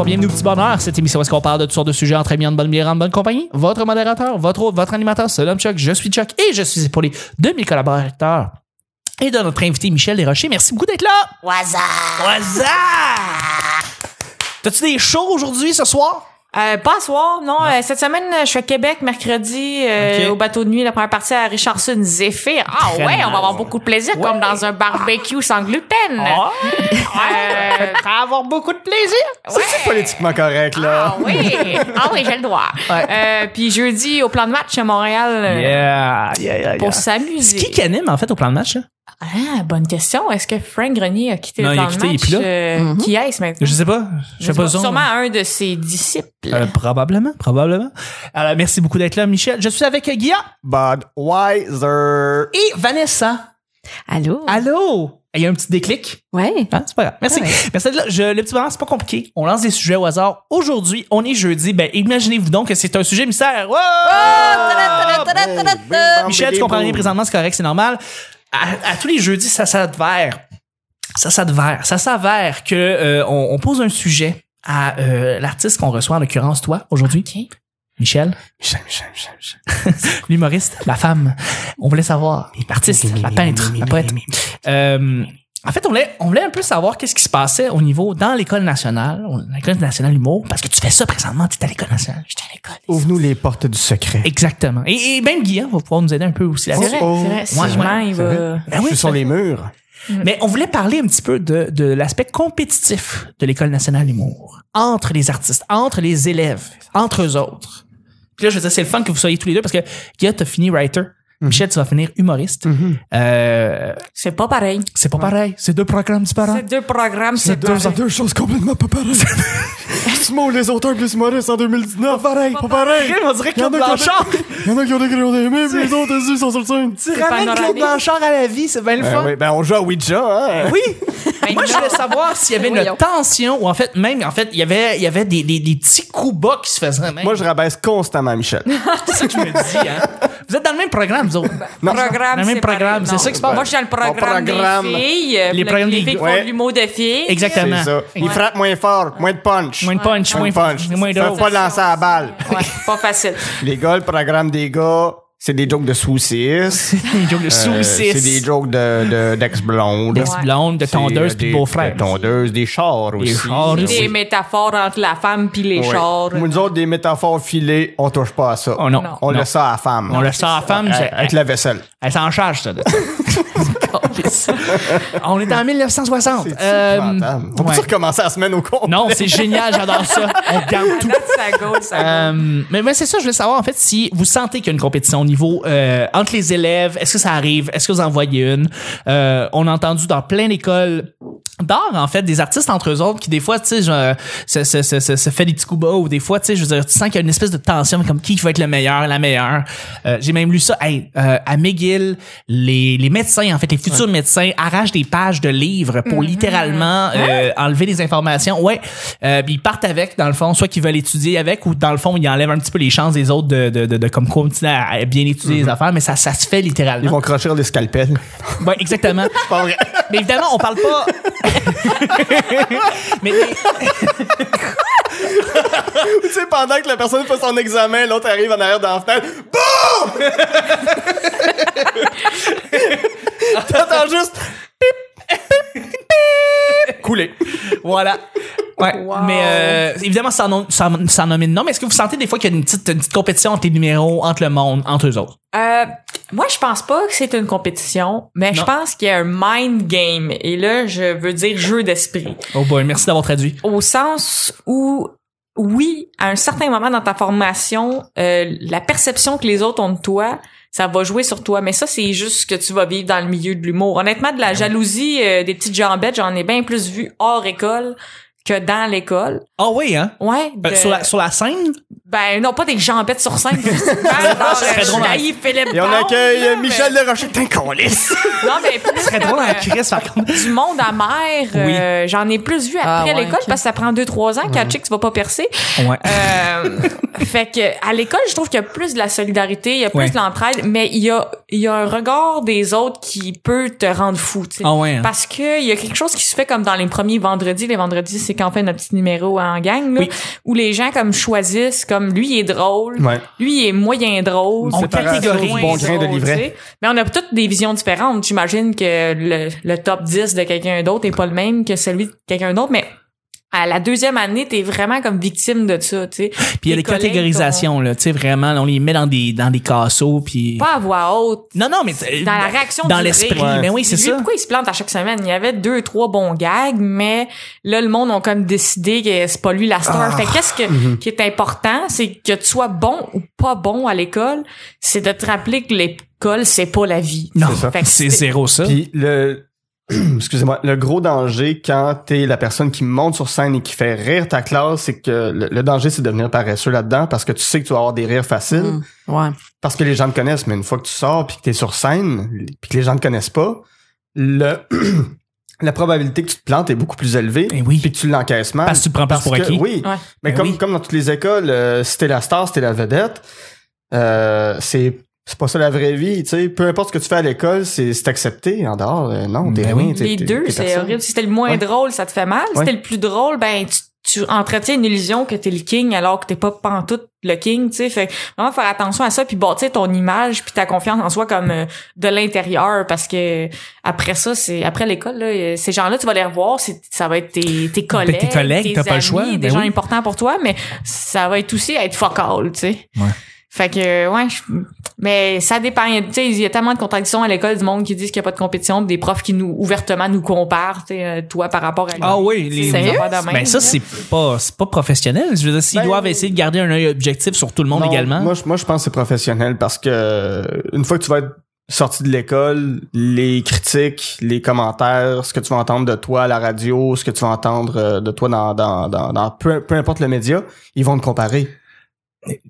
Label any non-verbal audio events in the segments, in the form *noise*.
bonsoir, bienvenue au petit bonheur. Cette émission où est-ce qu'on parle de toutes sortes de sujets entre amis, en bonne bière, en bonne compagnie? Votre modérateur, votre hôte, votre animateur, c'est l'homme Chuck. Je suis Chuck et je suis épaulé de mes collaborateurs et de notre invité Michel Desrochers. Merci beaucoup d'être là. Waza! Waza! T'as-tu des shows aujourd'hui ce soir? Euh, pas à soir, non. Euh, cette semaine, euh, je suis à Québec, mercredi, euh, au bateau de nuit, la première partie à Richardson Zephyr. Ah Très ouais, nice. on va avoir beaucoup de plaisir, Ouais. comme dans un barbecue sans gluten. Ah, Euh, va avoir beaucoup de plaisir. ouais. politiquement correct, là? Ah oui, ah oui, j'ai le droit. Ouais. Euh, puis jeudi, au plan de match à Montréal, euh, Yeah, yeah, yeah, pour s'amuser. C'est qui qui anime en fait au plan de match? là? Ah, bonne question. Est-ce que Frank Grenier a quitté Non, le il a quitté, il est match? plus là. Euh, Qui est-ce maintenant? Je sais pas. Je sais pas. Sûrement un de ses disciples. Euh, probablement, probablement. Alors, merci beaucoup d'être là, Michel. Je suis avec Guilla Budweiser. et Vanessa. Allô? Allô? Il y a un petit déclic. Ouais. Hein, c'est pas grave. Merci. Ouais. Merci d'être là. Je, le petit moment, c'est pas compliqué. On lance des sujets au hasard. Aujourd'hui, on est jeudi. Ben, imaginez-vous donc que c'est un sujet mystère. Wow! Michel, tu comprends rien présentement, c'est correct, c'est normal. À, à tous les jeudis, ça s'avère. Ça s'avère. Ça s'avère que euh, on, on pose un sujet à euh, l'artiste qu'on reçoit, en l'occurrence toi, aujourd'hui. Michel, Michel, Michel, Michel, Michel. *laughs* l'humoriste, la femme. On voulait savoir, l'artiste, la peintre, la poète. Euh, en fait, on voulait, on voulait un peu savoir qu'est-ce qui se passait au niveau dans l'école nationale, l'école nationale humour, parce que tu fais ça présentement, tu es à l'école nationale. J'étais à l'école. Ouvre-nous les portes du secret. Exactement. Et, et même Guy hein, va pouvoir nous aider un peu aussi C'est vrai, Oh. c'est vrai. Ouais, Si je ouais, il va... Ben oui, sur les murs. Mais on voulait parler un petit peu de, de l'aspect compétitif de l'école nationale d'humour. Entre les artistes, entre les élèves, entre eux autres. Puis là, je veux dire, c'est le fun que vous soyez tous les deux parce que Guy, t'as fini writer. Michel, tu vas finir humoriste. Euh, C'est pas pareil. c'est pas pareil. C'est deux programmes différents. C'est deux programmes, c'est deux, choses complètement pas pareilles. *laughs* Simon, les auteurs plus humoristes en 2019. Pas pareil, pas pareil. On dirait Il y en Claude a qui ont Blanchard. Il y en a qui ont des crayons des mains, puis les autres, ils sont sur le scène. Tu ramènes Claude. Blanchard à la vie, c'est bien le Ben fun. oui, ben on joue à Ouija, hein. Oui. *laughs* Ben Moi, je voulais savoir s'il y avait une tension ou en fait, même, en fait, il y avait, il y avait des, des, des petits coups bas qui se faisaient. Même. Moi, je rabaisse constamment Michel. *laughs* c'est ça que je me dis, hein. Vous êtes dans le même programme, vous autres. *laughs* Non. programme, Le même c'est programme, c'est ça qui se passe. Moi, je suis dans le programme, programme. des filles. euh, Les les programmes des filles qui font de l'humour de filles. Exactement. C'est ça. Il frappe moins fort, moins de punch. Moins de punch, Moins moins de punch. moins Ils peuvent drôle. pas lancer la balle. Ouais, pas facile. *laughs* Les gars, le programme des gars, c'est des jokes de saucisses. *laughs* Des jokes de Euh, saucisses. c'est des jokes de, de, d'ex-blondes. D'ex-blondes, de euh, tondeuses puis des- de beaux-frères. Des tondeuses, des chars aussi. chars aussi. Des métaphores entre la femme puis les Ouais. chars. Nous autres, des métaphores filées, on touche pas à ça. Oh non. Non. On Non. laisse ça à la femme. On laisse ça à la femme. Avec la vaisselle. Elle s'en charge, ça. *laughs* On est en 1960. Euh. On peut ouais. recommencer la semaine au complet? Non, c'est génial, j'adore ça. *laughs* On garde tout. Ça go, ça go. Euh, mais mais c'est ça, je voulais savoir en fait si vous sentez qu'il y a une compétition au niveau euh, entre les élèves. Est-ce que ça arrive? Est-ce que vous en voyez une? Euh, On a entendu dans plein d'écoles d'art en fait des artistes entre eux autres qui des fois tu sais genre, se, se, se, se, se fait des petits coups bas ou des fois tu sais je veux dire tu sens qu'il y a une espèce de tension comme qui va être le meilleur la meilleure. Euh, j'ai même lu ça hey, euh, à McGill les, les médecins en fait les futurs médecins arrachent des pages de livres pour littéralement euh, enlever des informations. Ouais euh, puis ils partent avec dans le fond soit qu'ils veulent étudier avec ou dans le fond ils enlèvent un petit peu les chances des autres de, de, de, de comme continuer à bien étudier les affaires mais ça ça se fait Ils littéralement vont crocher des scalpels. ouais exactement. *laughs* Mais évidemment, on parle pas. Mais *laughs* tu sais, pendant que la personne fait son examen, l'autre arrive en arrière dans la fenêtre. BOUM! *laughs* T'entends juste. coulé. Voilà. Ouais. Wow. Mais euh, évidemment, ça en, ça, ça en nomine non. Mais est-ce que vous sentez des fois qu'il y a une petite, une petite compétition entre les numéros, entre le monde, entre eux autres? Euh, moi, je pense pas que c'est une compétition, mais je pense qu'il y a un mind game. Et là, je veux dire jeu d'esprit. Oh boy, merci d'avoir traduit. Au sens où, oui, à un certain moment dans ta formation, euh, la perception que les autres ont de toi, ça va jouer sur toi. Mais ça, c'est juste ce que tu vas vivre dans le milieu de l'humour. Honnêtement, de la jalousie, euh, des petites jambettes, j'en ai bien plus vu hors école que dans l'école. Ah oui, hein? Ouais. Euh, sur, la, sur la scène? Ben non, pas des jambettes sur scène. *laughs* Ça serait drôle, hein. Philippe Et on accueille euh, mais- Michel Desrochers. T'es un colisse. Non, mais plus Ce serait drôle en Chris, par contre. du monde à mer, Oui. euh, j'en ai plus vu Ah, après ouais, l'école parce que ça prend deux trois ans qu'à chick tu vas pas percer. Ouais. Euh, fait que à l'école, je trouve qu'il y a plus de la solidarité, il y a plus Ouais. de l'entraide, mais il y a il y a un regard des autres qui peut te rendre fou, tu sais. Ah ouais, hein. Parce que il y a quelque chose qui se fait comme dans les premiers vendredis, les vendredis c'est quand on fait notre petit numéro en gang, là, Oui. où les gens comme choisissent, comme lui il est drôle, Ouais. lui il est moyen drôle. On catégorise. bon grain de livret. Mais on a toutes des visions différentes. J'imagine que le, le top 10 de quelqu'un d'autre est pas le même que celui de quelqu'un d'autre, mais à la deuxième année, t'es vraiment comme victime de ça, tu sais. Puis il y a des catégorisations, là. Tu sais, vraiment, on les met dans des, dans des casseaux, puis... Pas à voix haute. Non, non, mais... euh, Dans la réaction Dans l'esprit, mais oui, c'est ça. Pourquoi il se plante à chaque semaine? Il y avait deux, trois bons gags, mais là, le monde ont comme décidé que c'est pas lui la star. Ah. Fait que qu'est-ce que, Mhm. qui est important, c'est que tu sois bon ou pas bon à l'école, c'est de te rappeler que l'école, c'est pas la vie. Non, C'est ça. Fait que c'est zéro ça. Puis le *clears throat* excusez-moi, le gros danger quand t'es la personne qui monte sur scène et qui fait rire ta classe, c'est que le, le danger c'est de devenir paresseux là-dedans parce que tu sais que tu vas avoir des rires faciles Mm. Ouais. parce que les gens te connaissent, mais une fois que tu sors puis que t'es sur scène puis que les gens te connaissent pas, le *clears throat* la probabilité que tu te plantes est beaucoup plus élevée Eh oui. puis que tu l'encaisses mal. Parce que tu te prends Parce pour que- acquis. Oui, Ouais. mais Ben comme oui. comme dans toutes les écoles, euh, si t'es la star, si t'es la vedette, euh, c'est c'est pas ça la vraie vie, tu sais. Peu importe ce que tu fais à l'école, c'est c'est accepté. En dehors, euh, non, t'es Ben rien. oui. t'es- Les t'es- deux, t'es c'est horrible. Si c'était le moins Ouais. drôle, ça te fait mal. Si Ouais. c'était le plus drôle, ben, tu, tu entretiens une illusion que t'es le king alors que t'es pas pantoute le king, tu sais. Fait que vraiment faire attention à ça puis bâtir ton image puis ta confiance en soi comme euh, de l'intérieur parce que après ça, c'est, après l'école, là, euh, ces gens-là, tu vas les revoir, c'est, ça va être tes, tes collègues. tes collègues, t'as pas le amis, choix, Des ben gens oui. importants pour toi, mais ça va être aussi être focal, tu sais. Ouais. Fait que, ouais, je- mais ça dépend. Tu sais, il y a tellement de contradictions à l'école du monde qui disent qu'il n'y a pas de compétition, des profs qui nous, ouvertement nous comparent, tu sais, euh, toi, par rapport à lui. Ah oui, les- même, Ben ça, c'est pas, c'est pas professionnel. Je veux dire, s'ils Ben, doivent essayer de garder un œil objectif sur tout le monde Non, également. Moi, je- moi, je pense que c'est professionnel parce que euh, une fois que tu vas être sorti de l'école, les critiques, les commentaires, ce que tu vas entendre de toi à la radio, ce que tu vas entendre euh, de toi dans, dans, dans, dans peu, peu importe le média, ils vont te comparer.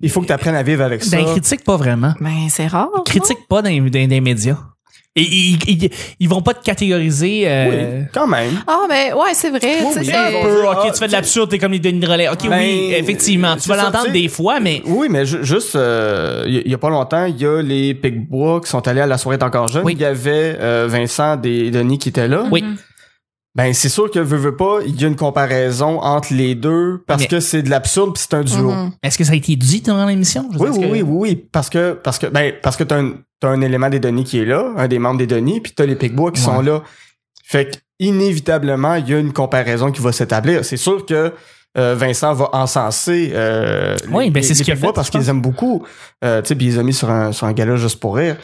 Il faut que tu apprennes à vivre avec ça. Ben, critique pas vraiment. Ben, c'est rare. Critique pas dans, dans, dans les médias. Et ils, ils, ils vont pas te catégoriser. Euh, Oui, quand même. Ah, mais ouais, c'est vrai. oui, Un peu, ah, ok, tu fais de l'absurde, t'es comme les Denis Drolet. Ok, Ben, oui, effectivement, tu vas l'entendre des fois, mais Oui, mais ju- juste, euh, il y, y a pas longtemps, il y a les Picbois qui sont allés à la soirée est encore jeune. Oui. Il y avait euh, Vincent et Denis qui étaient là. oui. Ben c'est sûr que veut veut pas, il y a une comparaison entre les deux parce Mais- que c'est de l'absurde puis c'est un duo. Mhm. Est-ce que ça a été dit dans l'émission? Oui, oui, oui, oui, oui, parce que parce que ben parce que t'as un t'as un élément des Denis qui est là, un des membres des Denis, puis t'as les Picbois qui Ouais. sont là. Fait que inévitablement il y a une comparaison qui va s'établir. C'est sûr que euh, Vincent va encenser euh, Oui, ben, les- c'est ce les qu'il fait, parce qu'ils aiment beaucoup. Euh, tu sais, puis ils les ont mis sur un sur un gala juste pour rire.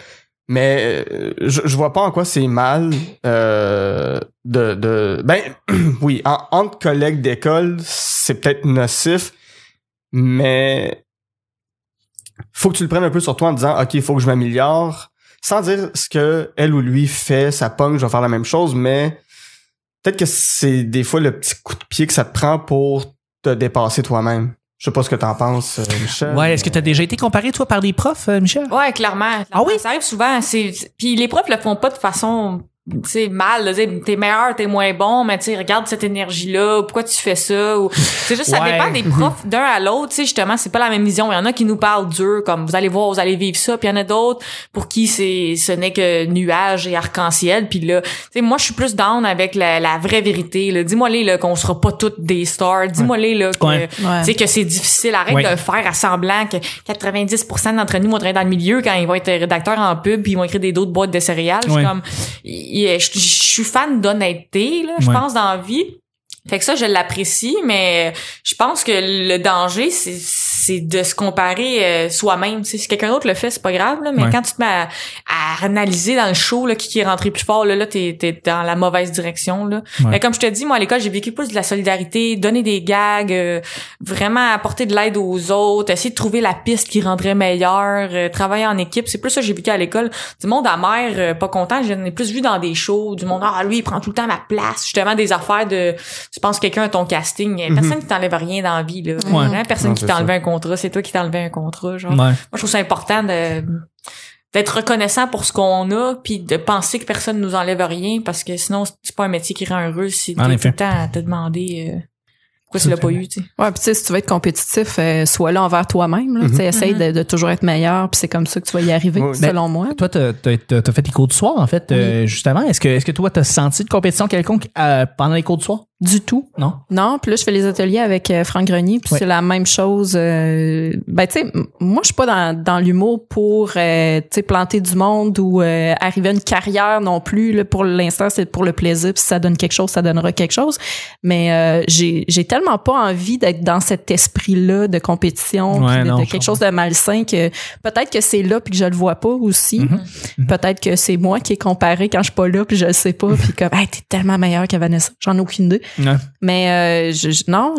Mais euh, je, je vois pas en quoi c'est mal euh, de, de ben *clears throat* oui en, entre collègues d'école c'est peut-être nocif mais faut que tu le prennes un peu sur toi en disant ok il faut que je m'améliore sans dire ce que elle ou lui fait ça pogne je vais faire la même chose mais peut-être que c'est des fois le petit coup de pied que ça te prend pour te dépasser toi-même je sais pas ce que t'en penses euh, Michel Ouais, est-ce que tu as déjà été comparé, toi, par des profs, euh, Michel? Ouais, clairement. clairement. Ah oui? Ça arrive souvent. C'est puis les profs le font pas de façon tu sais mal t'es meilleur t'es moins bon mais tu regarde cette énergie là pourquoi tu fais ça ou c'est juste ça Ouais. dépend des profs d'un à l'autre tu sais justement c'est pas la même vision. Il y en a qui nous parlent dur comme vous allez voir vous allez vivre ça puis il y en a d'autres pour qui c'est ce n'est que nuages et arc-en-ciel puis là tu sais moi je suis plus down avec la, la vraie vérité là. Dis-moi les là qu'on sera pas toutes des stars. Dis-moi les là que Ouais. Tu sais que c'est difficile. Arrête Ouais. de faire à semblant que 90% d'entre nous vont travailler dans le milieu quand ils vont être rédacteurs en pub puis ils vont écrire des d'autres boîtes de céréales. Comme je, suis fan d'honnêteté là je Ouais. pense dans la vie fait que ça je l'apprécie mais je pense que le danger c'est c'est de se comparer euh, soi-même. Si quelqu'un d'autre le fait c'est pas grave là mais Ouais. quand tu te mets à, à analyser dans le show là qui qui est rentré plus fort là là t'es t'es dans la mauvaise direction là. Ouais. mais comme je te dis moi à l'école j'ai vécu plus de la solidarité donner des gags euh, vraiment apporter de l'aide aux autres essayer de trouver la piste qui rendrait meilleur euh, travailler en équipe. C'est plus ça que j'ai vécu à l'école. Du monde amer euh, pas content j'en ai plus vu dans des shows du monde ah lui il prend tout le temps ma place justement des affaires de tu penses que quelqu'un a ton casting a personne qui t'enlève rien dans la vie là. Vraiment, personne Non, qui t'enlève un contrat c'est toi qui t'enlève un contrat genre Ouais. moi je trouve ça important de d'être reconnaissant pour ce qu'on a puis de penser que personne nous enlève rien parce que sinon c'est pas un métier qui rend heureux si t'es tout le temps à te demander euh, pourquoi tu l'as pas eu tu sais Ouais, puis tu sais, si tu veux être compétitif, euh, sois là envers toi-même. Là, Tu sais, Essaye de, de toujours être meilleur, puis c'est comme ça que tu vas y arriver, Oui. selon moi. Toi, t'as as, fait tes cours du soir, en fait, euh, justement. Est-ce que, est-ce que toi, t'as senti de compétition quelconque euh, pendant les cours du soir? Du tout. Non? Non, puis là, je fais les ateliers avec euh, Franck Grenier, puis Ouais. c'est la même chose. euh, ben, tu sais, moi, je suis pas dans, dans l'humour pour, euh, tu sais, planter du monde ou euh, arriver à une carrière non plus. Là, pour l'instant, c'est pour le plaisir. Puis si ça donne quelque chose, ça donnera quelque chose. Mais euh, j'ai j'ai tellement pas envie d'être dans cet esprit-là de compétition, Ouais, de, non, de je quelque chose de malsain que peut-être que c'est là puis que je le vois pas aussi. Mhm. Peut-être que c'est moi qui est comparé quand je suis pas là puis je le sais pas puis comme hey, t'es tellement meilleur que Vanessa. J'en ai aucune idée. Mais euh, je, non,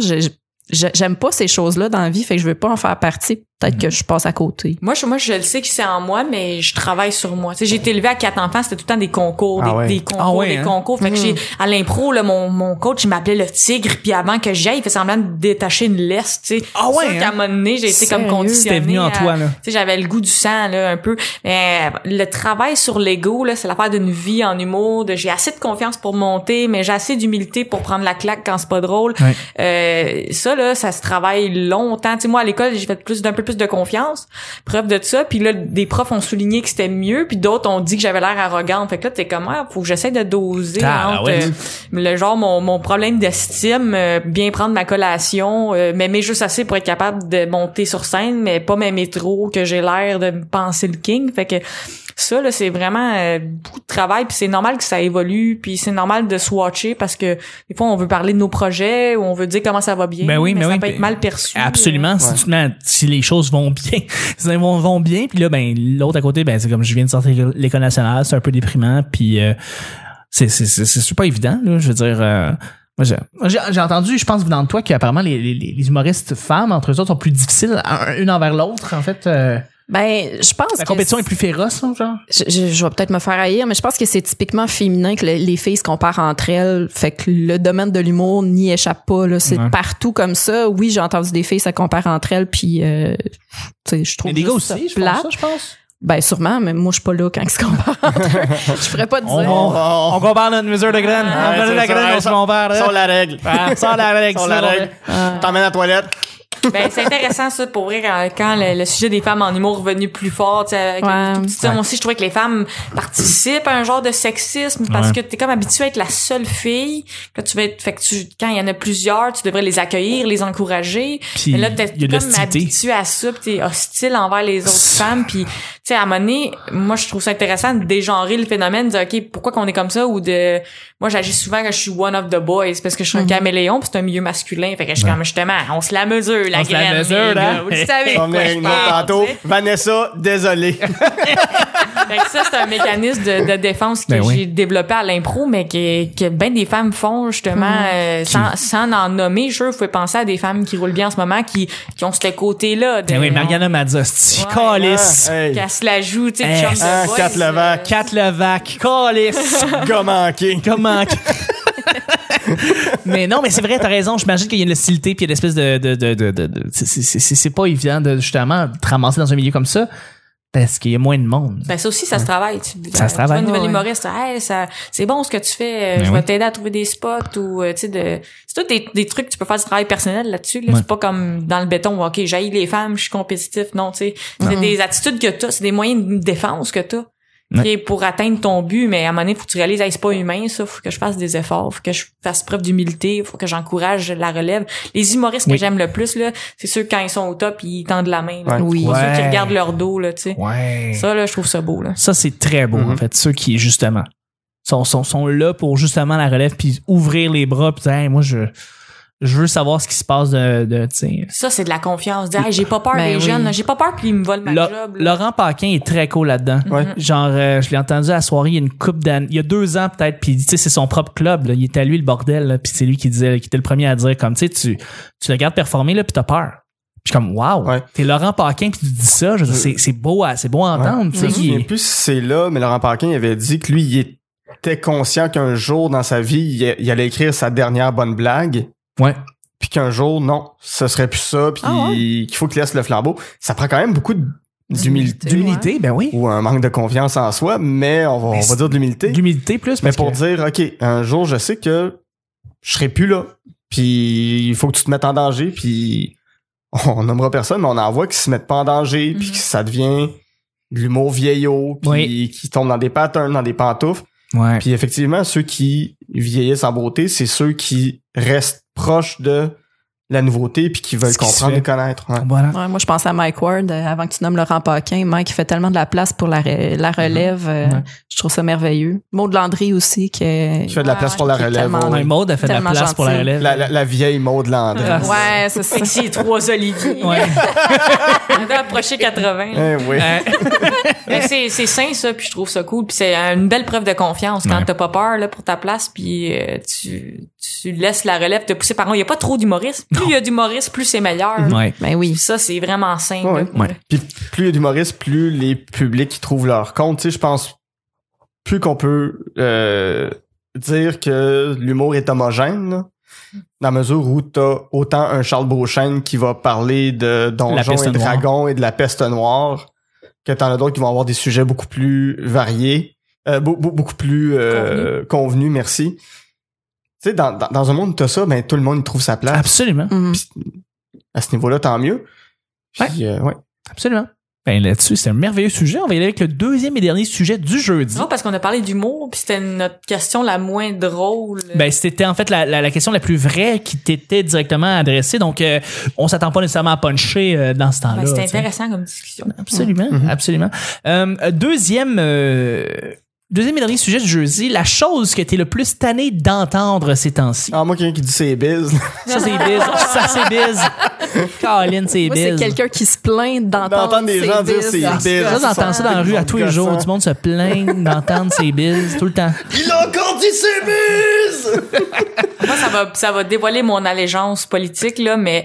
j'aime pas ces choses-là dans la vie, fait que je veux pas en faire partie. Peut-être que je passe à côté. Moi, je, moi, je le sais que c'est en moi, mais je travaille sur moi. Tu sais, j'ai été élevée à quatre enfants, c'était tout le temps des concours, Ah des, ouais. des concours, Ah ouais, des hein? concours. Fait que Mm. j'ai, à l'impro, là, mon, mon coach, il m'appelait le tigre, puis avant que j'aille, il fait semblant de détacher une laisse, tu sais. Ah ouais, hein? qu'à un moment donné, j'ai été comme conditionnée. C'était venu en à- toi, là. Tu sais, j'avais le goût du sang, là, un peu. Mais le travail sur l'ego, là, c'est l'affaire d'une vie en humour, de j'ai assez de confiance pour monter, mais j'ai assez d'humilité pour prendre la claque quand c'est pas drôle. Ouais. Euh, ça, là, ça se travaille longtemps. Tu sais, moi, à l'école, j'ai fait plus d'un peu plus de confiance. Preuve de ça. Puis là, des profs ont souligné que c'était mieux, puis d'autres ont dit que j'avais l'air arrogante. Fait que là, t'es comme, ah, faut que j'essaie de doser Ah, entre ouais. euh, le genre, mon, mon problème d'estime, euh, bien prendre ma collation, euh, m'aimer juste assez pour être capable de monter sur scène, mais pas m'aimer trop, que j'ai l'air de me penser le king. Fait que ça, là, c'est vraiment euh, beaucoup de travail, puis c'est normal que ça évolue, puis c'est normal de swatcher parce que des fois, on veut parler de nos projets ou on veut dire comment ça va bien, Ben oui, mais mais ça oui, peut être mal perçu. Absolument. Si, tu te mets- si les choses vont bien, *laughs* si elles vont, vont bien, puis là, ben l'autre à côté, ben c'est comme je viens de sortir l'école nationale, c'est un peu déprimant, puis euh, c'est c'est c'est c'est super évident. Là, je veux dire. euh, moi, j'ai- entendu, je pense venant de toi, qu'apparemment les, les, les humoristes femmes entre eux autres sont plus difficiles un- une envers l'autre. En fait, euh, Ben, je pense la que compétition est plus féroce, hein, genre? je, je- je vais peut-être me faire haïr, mais je pense que c'est typiquement féminin que le- les filles se comparent entre elles. Fait que le domaine de l'humour n'y échappe pas. Là. C'est Ouais. partout comme ça. Oui, j'ai entendu des filles se comparent entre elles, puis euh, tu sais, je trouve a des gars aussi, je pense ça, je pense. Ben sûrement, mais moi je suis pas là quand ils se comparent entre. *laughs* *laughs* Je pourrais pas te dire. On, on, on compare notre mesure de graines. Ah, on ouais, la graine, on se compare. Sans hein. la règle. Ah, Sans la règle. Sans la règle. Ah. T'emmènes à la toilette. Ben, c'est intéressant ça pour vrai quand, quand le, le sujet des femmes en humour est revenu plus fort. tu sais, avec Ouais. tout petits hommes aussi, je trouvais que les femmes participent à un genre de sexisme parce Ouais. que t'es comme habitué à être la seule fille. Que tu vas être, fait que tu, quand il y en a plusieurs, tu devrais les accueillir, les encourager. Puis, Mais là, t'es comme habitué à ça, pis t'es hostile envers les autres femmes. Puis, tu sais, à un moment donné, moi, je trouve ça intéressant de dégenrer le phénomène, de dire, OK, pourquoi qu'on est comme ça, ou de... Moi, j'agis souvent que je suis one of the boys, parce que je suis un Mhm. caméléon, puis c'est un milieu masculin. Fait que je suis comme, justement, on se la mesure, la On se la graine. mesure, les hein? Vous le savez. On quoi une parle, tantôt. Vanessa, désolé. *laughs* Ça, c'est un mécanisme de, de défense que Ben oui. j'ai développé à l'impro, mais que, que ben des femmes font justement Hmm. euh, sans, sans en nommer. Je vous pouvez penser à des femmes qui roulent bien en ce moment, qui, qui ont ce côté-là. de- Ben oui, Mariana Mazzosti, Ouais. Calice. Ah, hey. Se la joue, tu sais, Hey. chum de Ah, boys, Kat euh, Levac. Kat Levac, Calice. *laughs* Gars manqué. *laughs* *laughs* Mais non, mais c'est vrai, t'as raison. J'imagine qu'il y a une hostilité puis il y a une espèce de, de, de, de, de- de- c'est- pas évident de justement te ramasser dans un milieu comme ça parce qu'il y a moins de monde. Ben ça aussi, ça se travaille. Tu, Ça se tu travaille. vois une nouvelle humoriste, hey, ça, c'est bon ce que tu fais. euh, Ben je oui. vais t'aider à trouver des spots ou euh, tu sais de. C'est tout des, des trucs que tu peux faire du travail personnel là-dessus. Là. Ouais. C'est pas comme dans le béton. où, Ok, j'haïs les femmes, je suis compétitif. Non, tu sais, c'est des attitudes que t'as, c'est des moyens de défense que t'as. Ouais. pour atteindre ton but, mais à un moment donné, faut que tu réalises, hey, c'est pas humain, ça, faut que je fasse des efforts, faut que je fasse preuve d'humilité, faut que j'encourage la relève. Les humoristes Oui. que j'aime le plus, là, c'est ceux quand ils sont au top, ils tendent la main, là. Ouais. Oui. Pas ceux qui regardent leur dos, là, tu sais. Ouais. Ça, Ça, là, je trouve ça beau, là. c'est très beau Mhm. en fait. Ceux qui justement sont, sont, sont là pour justement la relève puis ouvrir les bras puis dire hey, moi je je veux savoir ce qui se passe de, de tu sais. Ça, c'est de la confiance. Dire, hey, j'ai pas peur Ben des oui. jeunes, là. j'ai pas peur qu'ils me volent ma job. là. Laurent Paquin est très cool là-dedans. Ouais. Genre, euh, je l'ai entendu à la soirée il y a une coupe d'années, il y a deux ans peut-être, puis tu sais, c'est son propre club, là. il était à lui le bordel, là, puis c'est lui qui disait, qui était le premier à dire comme, tu sais, tu, tu le regardes performer là, puis t'as peur. Puis je suis comme, wow, Ouais. t'es Laurent Paquin, puis tu dis ça, je c'est, c'est beau, à, c'est beau à entendre, tu Je me plus si c'est là, mais Laurent Parkin avait dit que lui, il était conscient qu'un jour dans sa vie, il, il allait écrire sa dernière bonne blague. Ouais. Puis qu'un jour, non, ce serait plus ça, puis Ah ouais? qu'il faut qu'il laisse le flambeau. Ça prend quand même beaucoup de- d'humilité. D'humilité, ben oui. Ou un manque de confiance en soi, mais on va, Mais on va dire de l'humilité. D'humilité plus, Mais pour que- dire, OK, un jour, je sais que je serai plus là. Puis il faut que tu te mettes en danger. Puis on nommera personne, mais on en voit qui se mettent pas en danger. Puis Mhm. que ça devient de l'humour vieillot. Puis Oui. qui tombe dans des patterns, dans des pantoufles. Ouais. Puis effectivement, ceux qui vieillissent en beauté, c'est ceux qui restent proches de la nouveauté puis qui veulent comprendre et connaître. ouais. Voilà. Ouais, moi, je pense à Mike Ward, euh, avant que tu nommes Laurent Paquin. Mike, il fait tellement de la place pour la, re- la relève. euh, Ouais. Je trouve ça merveilleux. Maud Landry aussi, qui est... Qui fait de la place pour la relève. Ouais, Maud a fait de la place pour la relève. La, la, la vieille Maud Landry. Ah. Ouais, c'est ça. Trois oliviers? *laughs* Ouais. *laughs* On doit approcher 80. Eh oui. Euh, *laughs* Mais c'est, c'est sain, ça, puis je trouve ça cool. Puis c'est une belle preuve de confiance quand Ouais. t'as pas peur là, pour ta place, puis euh, tu, tu laisses la relève te pousser par contre. Il y a pas trop d'humoristes. Plus il y a d'humoristes, plus c'est meilleur. ouais. Ben oui. Puis ça, c'est vraiment. Ouais. Ouais. vrai. Puis plus il y a d'humoristes, plus les publics qui trouvent leur compte. Tu sais, je pense plus qu'on peut euh, dire que l'humour est homogène, là, dans la mesure où t'as autant un Charles Beauchesne qui va parler de donjons et dragons et de la peste noire, que t'en as d'autres qui vont avoir des sujets beaucoup plus variés, euh, beau- beau- beaucoup plus euh, convenus, merci. Tu sais, dans, dans, dans un monde où t'as ça, ben tout le monde y trouve sa place. Absolument. Mhm. À ce niveau-là, tant mieux. Puis, euh, ouais. Absolument. Ben là-dessus, c'est un merveilleux sujet. On va y aller avec le deuxième et dernier sujet du jeudi. Non, parce qu'on a parlé d'humour, puis c'était notre question la moins drôle. Ben, c'était en fait la, la, la question la plus vraie qui t'était directement adressée. Donc, euh, on s'attend pas nécessairement à puncher euh, dans ce temps-là. Ben, c'était intéressant comme discussion. Absolument, Mhm. absolument. Euh, deuxième, euh, deuxième et dernier sujet du jeudi, la chose que t'es le plus tanné d'entendre ces temps-ci. Ah, moi, quelqu'un qui dit c'est biz. Ça, c'est biz. Ça, c'est biz. Caroline, c'est Moi, c'est biz. quelqu'un qui se plaint d'entendre D'entendre des gens dire biz. c'est biz. Ça, j'entends ça dans la rue à tous les jours. Du monde se plaint d'entendre ces biz tout le temps. Il a encore dit c'est biz! Moi, ça va, ça va dévoiler mon allégeance politique, là, mais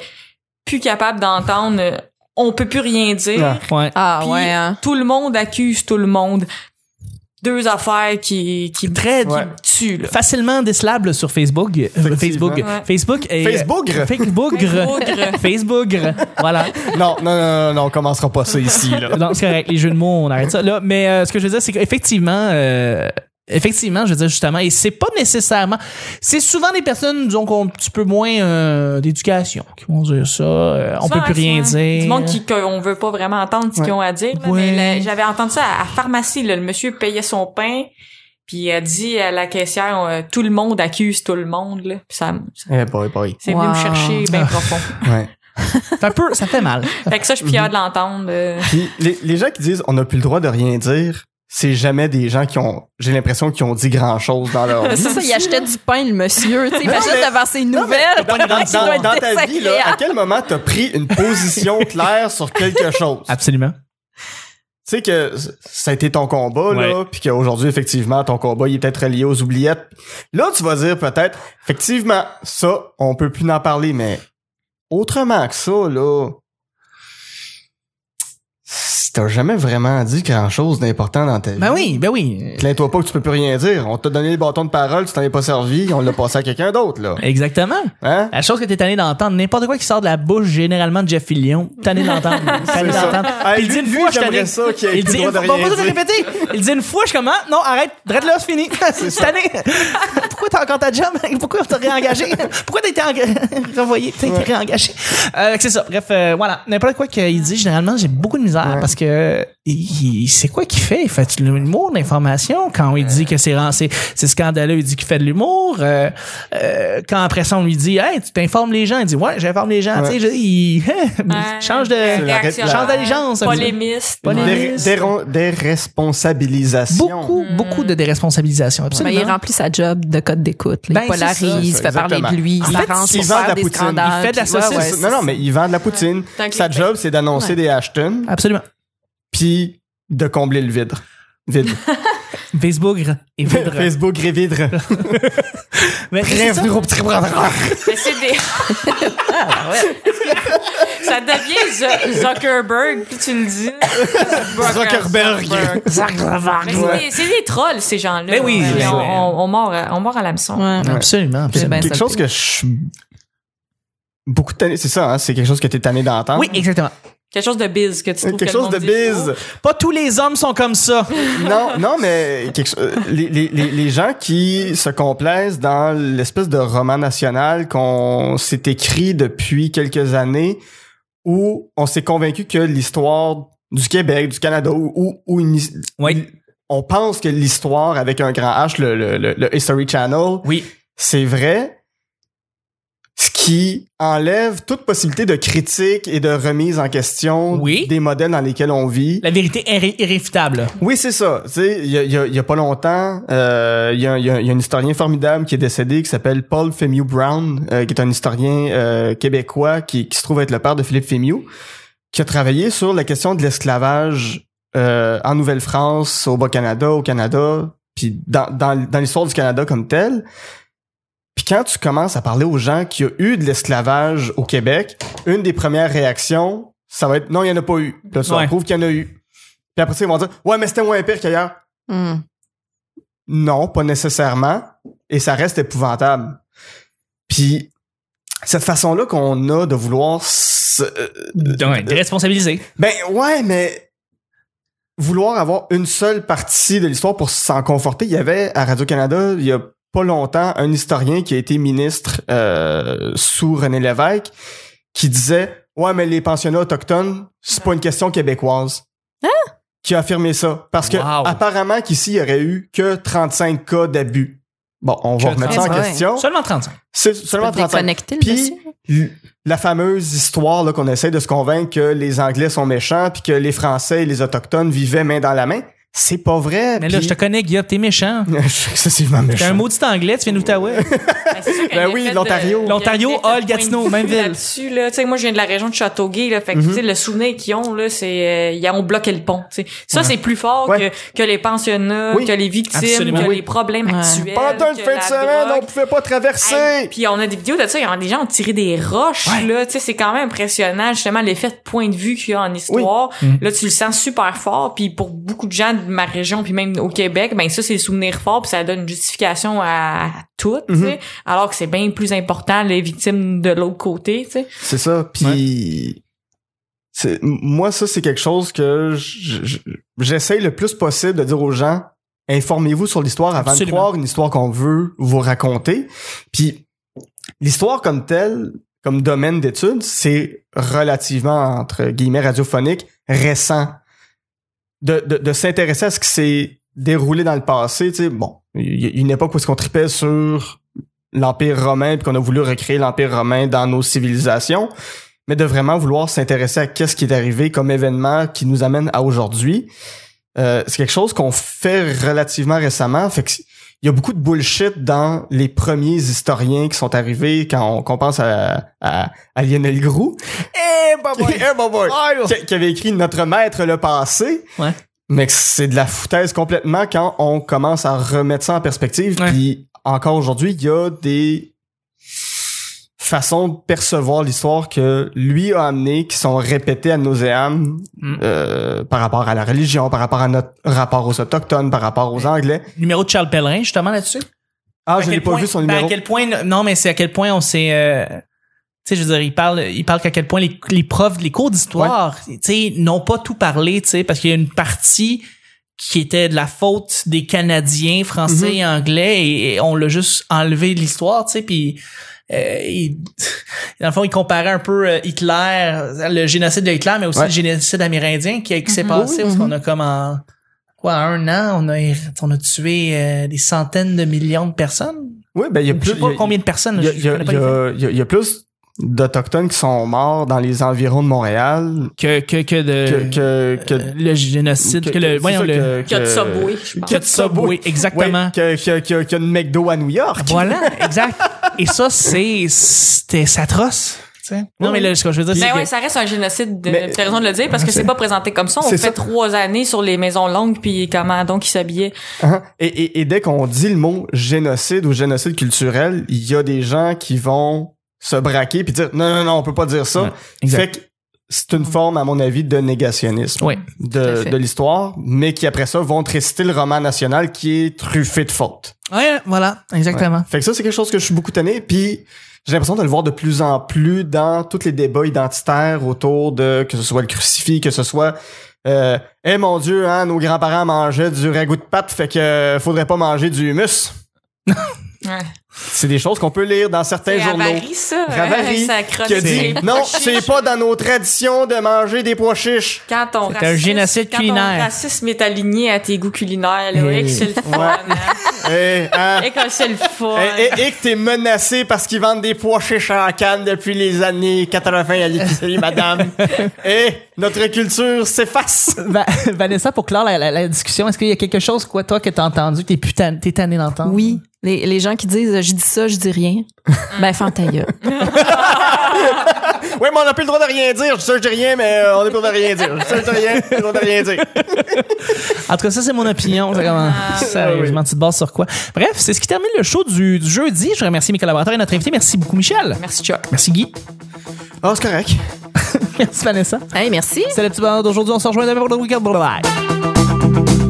plus capable d'entendre, euh, on peut plus rien dire. Ah. Ouais. Ah Puis, ouais, hein. Tout le monde accuse tout le monde. Deux affaires qui, qui, Très Ouais. tuent, là. facilement décelable sur Facebook. Euh, Facebook. Ouais. Facebook. Et, Facebook? Facebook. Facebook. Facebook. Voilà. Non, non, non, non, non, on commencera pas ça ici, là. Non, c'est correct. Les jeux de mots, on arrête ça. Là, mais euh, ce que je veux dire, c'est qu'effectivement, euh, effectivement, je veux dire justement, et c'est pas nécessairement, c'est souvent des personnes, disons, qui ont un petit peu moins euh, d'éducation, qui vont dire ça. euh, on peut plus rien c'est dire. Du monde qui, qu'on veut pas vraiment entendre ce Ouais. qu'ils ont à dire. là, Ouais. Mais j'avais entendu ça à, à pharmacie, là, le monsieur payait son pain, puis il a dit à la caissière, euh, tout le monde accuse tout le monde, là. Puis ça, ça- Eh boy, boy. c'est venu Wow. me chercher *laughs* bien profond. Ouais. Ça peut, ça fait mal. Fait que ça, je suis fière de l'entendre. euh. Puis les, les gens qui disent on n'a plus le droit de rien dire, c'est jamais des gens qui ont, j'ai l'impression, qui ont dit grand chose dans leur *laughs* vie. C'est ça, il achetait du pain, le monsieur. Tu sais, Non, imagine mais- devant ses Non, mais nouvelles. *laughs* dans, ta vie, là, à quel moment t'as pris une position claire sur quelque chose? Tu Absolument. sais que ça a été ton combat, là, puis qu'aujourd'hui, effectivement, ton combat, il est peut-être relié aux oubliettes. Là, tu vas dire peut-être, effectivement, ça, on peut plus en parler, mais autrement que ça, là, t'as jamais vraiment dit grand-chose d'important dans ta vie. Ben oui, ben oui. Plains-toi pas que tu peux plus rien dire. On t'a donné les bâtons de parole, tu t'en es pas servi, on l'a passé à quelqu'un d'autre, là. Exactement. Hein? La chose que t'es tanné d'entendre, n'importe quoi qui sort de la bouche généralement de Jeff Fillion, tanné d'entendre. *laughs* tanné d'entendre. Il dit une fois, je tanné. ça Il dit, le répéter. Il dit une fois, je suis comme, ah, non, arrête, drette là, *laughs* c'est fini. C'est tanné. Pourquoi t'as encore ta job? *laughs* Pourquoi t'as réengagé? Pourquoi t'as été renvoyé? T'as été réengagé? Euh, c'est ça. Bref, euh, voilà. N'importe quoi qu'il dit, généralement, j'ai beaucoup de misère parce que il- c'est quoi qu'il fait? Il fait de l'humour, d'information. Quand il dit que c'est c'est scandaleux, il dit qu'il fait de l'humour. Euh, euh, quand après ça, on lui dit, hey, tu t'informes les gens, il dit, ouais, j'informe les gens. Ouais. Tu sais, *laughs* il Ouais. change de, change d'allégeance. Polémiste. Des, des, des responsabilisations. Beaucoup, beaucoup de déresponsabilisation. Absolument. il remplit sa job de code d'écoute. là. Ben, il polarise, il fait parler de lui, il s'arrange il pour de la des poutine. scandales. Il fait de la saucisse. ouais, non, non, mais il vend de la poutine. Que Sa job, c'est d'annoncer des Ashton, Absolument. Puis de combler le vide. Vide. *laughs* Facebook et Vidre. Facebook révidre. Mais c'est ça. Bienvenue au petit bras Mais c'est des. *laughs* ça devient Zu- Zuckerberg, puis tu le dis. Zuckerberg. Mais c'est des- c'est des trolls, ces gens-là. Mais oui, Puis oui, on, on, on mord, à- on mord à l'hameçon. Ouais. Absolument. C'est absolument. ben Quelque chose que je suis beaucoup tanné, c'est ça, hein, c'est quelque chose que t'es tanné d'entendre. Oui, exactement. Quelque chose de biz que tu trouves Quelque que le chose de Oh, trop. Pas tous les hommes sont comme ça. *laughs* non, non, mais quelque euh, les, les, les, les gens qui se complaisent dans l'espèce de roman national qu'on s'est écrit depuis quelques années où on s'est convaincu que l'histoire du Québec, du Canada, ou, ou, ou une Oui. on pense que l'histoire avec un grand H, le, le, le, le History Channel, Oui. c'est vrai. Qui enlève toute possibilité de critique et de remise en question Oui. des modèles dans lesquels on vit. La vérité irré- irréfutable. Oui, c'est ça. Tu sais, il y a, y a- il y a pas longtemps, euh, il y, a, il y a- il y a un historien formidable qui est décédé qui s'appelle Paul Femiu Brown, euh, qui est un historien euh, québécois qui, qui se trouve être le père de Philippe Femiu, qui a travaillé sur la question de l'esclavage en Nouvelle-France, au Bas-Canada, au Canada, puis dans, dans, dans l'histoire du Canada comme tel. Puis quand tu commences à parler aux gens qui ont eu de l'esclavage au Québec, une des premières réactions, ça va être non, il y en a pas eu. Puis là, ça Ouais. prouve qu'il y en a eu. Puis après ça, ils vont dire ouais, mais c'était moins pire qu'ailleurs. Hmm. Non, pas nécessairement. Et ça reste épouvantable. Puis cette façon-là qu'on a de vouloir se- euh, Ouais, déresponsabiliser. ben ouais, mais vouloir avoir une seule partie de l'histoire pour s'en conforter, il y avait à Radio-Canada, il y a pas longtemps, un historien qui a été ministre euh, sous René Lévesque qui disait Ouais, mais les pensionnats autochtones, c'est pas une question québécoise. Qui a affirmé ça. Parce que Wow. apparemment qu'ici, il y aurait eu que 35 cas d'abus. Bon, on va remettre ça en 35. question. Seulement 35. C'est seulement Tu peux 35. déconnecter le Puis, la fameuse histoire là, qu'on essaie de se convaincre que les Anglais sont méchants puis que les Français et les Autochtones vivaient main dans la main, c'est pas vrai. Mais là, je te connais, Guillaume, t'es méchant. Je suis *laughs* excessivement T'es méchant. un maudit anglais, tu viens d'Outaouais. Ben, Ben oui, effet de- l'Ontario. L'Ontario, Hall, Gatineau, même ville. Là-dessus, là, tu sais, moi, je viens de la région de Châteauguay, là, fait que, Mhm. tu sais, le souvenir qu'ils ont, là, c'est, euh, ils ont bloqué le pont, tu sais. Ça, Ouais. c'est plus fort Ouais. que, que les pensionnats, Oui. que les victimes, Absolument. que Oui. les problèmes Ouais. actuels. Pendant une que fin de semaine, drogue. on pouvait pas traverser. Hey, puis on a des vidéos de ça, il y a des gens ont tiré des roches là, tu sais c'est quand même impressionnant justement l'effet de point de vue qu'il y a en histoire. Mm. Là tu le sens super fort puis pour beaucoup de gens de ma région puis même au Québec, ben ça c'est le souvenir fort puis ça donne une justification à, à tout, sais, alors que c'est bien plus important les victimes de l'autre côté, tu sais. C'est ça. Puis moi ça c'est quelque chose que je- je- j'essaye le plus possible de dire aux gens informez-vous sur l'histoire avant Absolument. de croire une histoire qu'on veut vous raconter. Puis l'histoire comme telle, comme domaine d'étude, c'est relativement entre guillemets radiophonique récent. De, de, de s'intéresser à ce qui s'est déroulé dans le passé, tu sais, bon, il y a une époque où est-ce qu'on tripait sur l'Empire romain puis qu'on a voulu recréer l'Empire romain dans nos civilisations, mais de vraiment vouloir s'intéresser à qu'est-ce qui est arrivé comme événement qui nous amène à aujourd'hui. Euh, c'est quelque chose qu'on fait relativement récemment. Il y a beaucoup de bullshit dans les premiers historiens qui sont arrivés quand on, qu'on pense à, à, à Lionel Groux. Eh, boy, *laughs* eh, boy, qui, qui avait écrit Notre maître le passé. Ouais. Mais c'est de la foutaise complètement quand on commence à remettre ça en perspective. Puis encore aujourd'hui, il y a des façons de percevoir l'histoire que lui a amené qui sont répétées à nauséam Mm. euh, par rapport à la religion, par rapport à notre rapport aux autochtones, par rapport aux anglais. Numéro de Charles Pellerin, justement, là-dessus? Ah, À je n'ai pas point- vu son ben, numéro. à quel point, non, mais c'est à quel point on s'est, euh, tu sais, je veux dire, il parle, il parle qu'à quel point les, les profs, les cours d'histoire, tu sais, n'ont pas tout parlé, tu sais, parce qu'il y a une partie qui était de la faute des Canadiens, français et anglais, et, et on l'a juste enlevé de l'histoire, tu sais, puis euh, il- *laughs* dans le fond, il comparait un peu euh, Hitler, le génocide de Hitler, mais aussi Ouais. le génocide amérindien qui, qui s'est Mhm. passé, parce mhm. qu'on a comme en quoi, un an, on a, on a tué euh, des centaines de millions de personnes. Oui, ben il y a Je plus. sais pas il y a- combien de personnes. Il y je y y a plus d'autochtones qui sont morts dans les environs de Montréal que que que de que que, que, euh, le génocide que, le c'est voyons ça, le Qu'il y a de Subway, je pense. que de Subway exactement Ouais, que, que, que, que de McDo à New York. voilà *laughs* exact et ça c'est c'était c'est atroce tu sais. non mais là ce que je veux dire Mais c'est ouais, que- ça reste un génocide. De, Mais- t'as raison de le dire parce que c'est pas présenté comme ça. On fait ça. trois années sur les maisons longues puis comment donc ils s'habillaient. Hein? Et, et, et dès qu'on dit le mot génocide ou génocide culturel, il y a des gens qui vont se braquer puis dire non non non on peut pas dire ça. Fait que c'est une forme à mon avis de négationnisme à de, de l'histoire, mais qui après ça vont te réciter le roman national qui est truffé de fautes. ouais voilà exactement Fait que ça c'est quelque chose que je suis beaucoup tanné puis j'ai l'impression de le voir de plus en plus dans tous les débats identitaires autour de que ce soit le crucifix, que ce soit euh, eh mon dieu, hein, nos grands-parents mangeaient du ragoût de pâte, fait que euh, faudrait pas manger du humus. *laughs* Ouais. C'est des choses qu'on peut lire dans certains C'est journaux. Ravary, ça. Ravary, hein, sa qui a dit non, c'est pas dans nos traditions de manger des pois chiches. Quand ton C'est un racisme, génocide quand culinaire. ton racisme est aligné à tes goûts culinaires, là, Eh et que c'est le fun. Ouais. hein? Et, hein, Et que c'est le fun. et, et- et que t'es menacé parce qu'ils vendent des pois chiches en canne depuis les années 80 à l'épicerie, madame. *laughs* Et notre culture s'efface. Va- Vanessa, pour clore la, la- la discussion, est-ce qu'il y a quelque chose, quoi, toi, que t'as entendu, t'es putain, t'es tanné d'entendre? Oui. Les, les gens qui disent je dis ça, je dis rien. *laughs* ben, fends ta gueule. *laughs* Ouais, mais on n'a plus le droit de rien dire. Je dis ça, je dis rien, mais euh, on n'a plus le droit de rien dire. Je dis ça, je dis rien, on n'a plus le droit de rien dire. *laughs* En tout cas, ça, c'est mon opinion. C'est comment- Sérieusement, tu te bases sur quoi? Bref, c'est ce qui termine le show du, du jeudi. Je remercie mes collaborateurs et notre invité. Merci beaucoup, Michel. Merci, Chuck. Merci, Guy. Oh, c'est correct. Merci, Vanessa. Hey, merci. C'est le petit bonheur d'aujourd'hui. On se rejoint demain pour le week-end. Bye bye.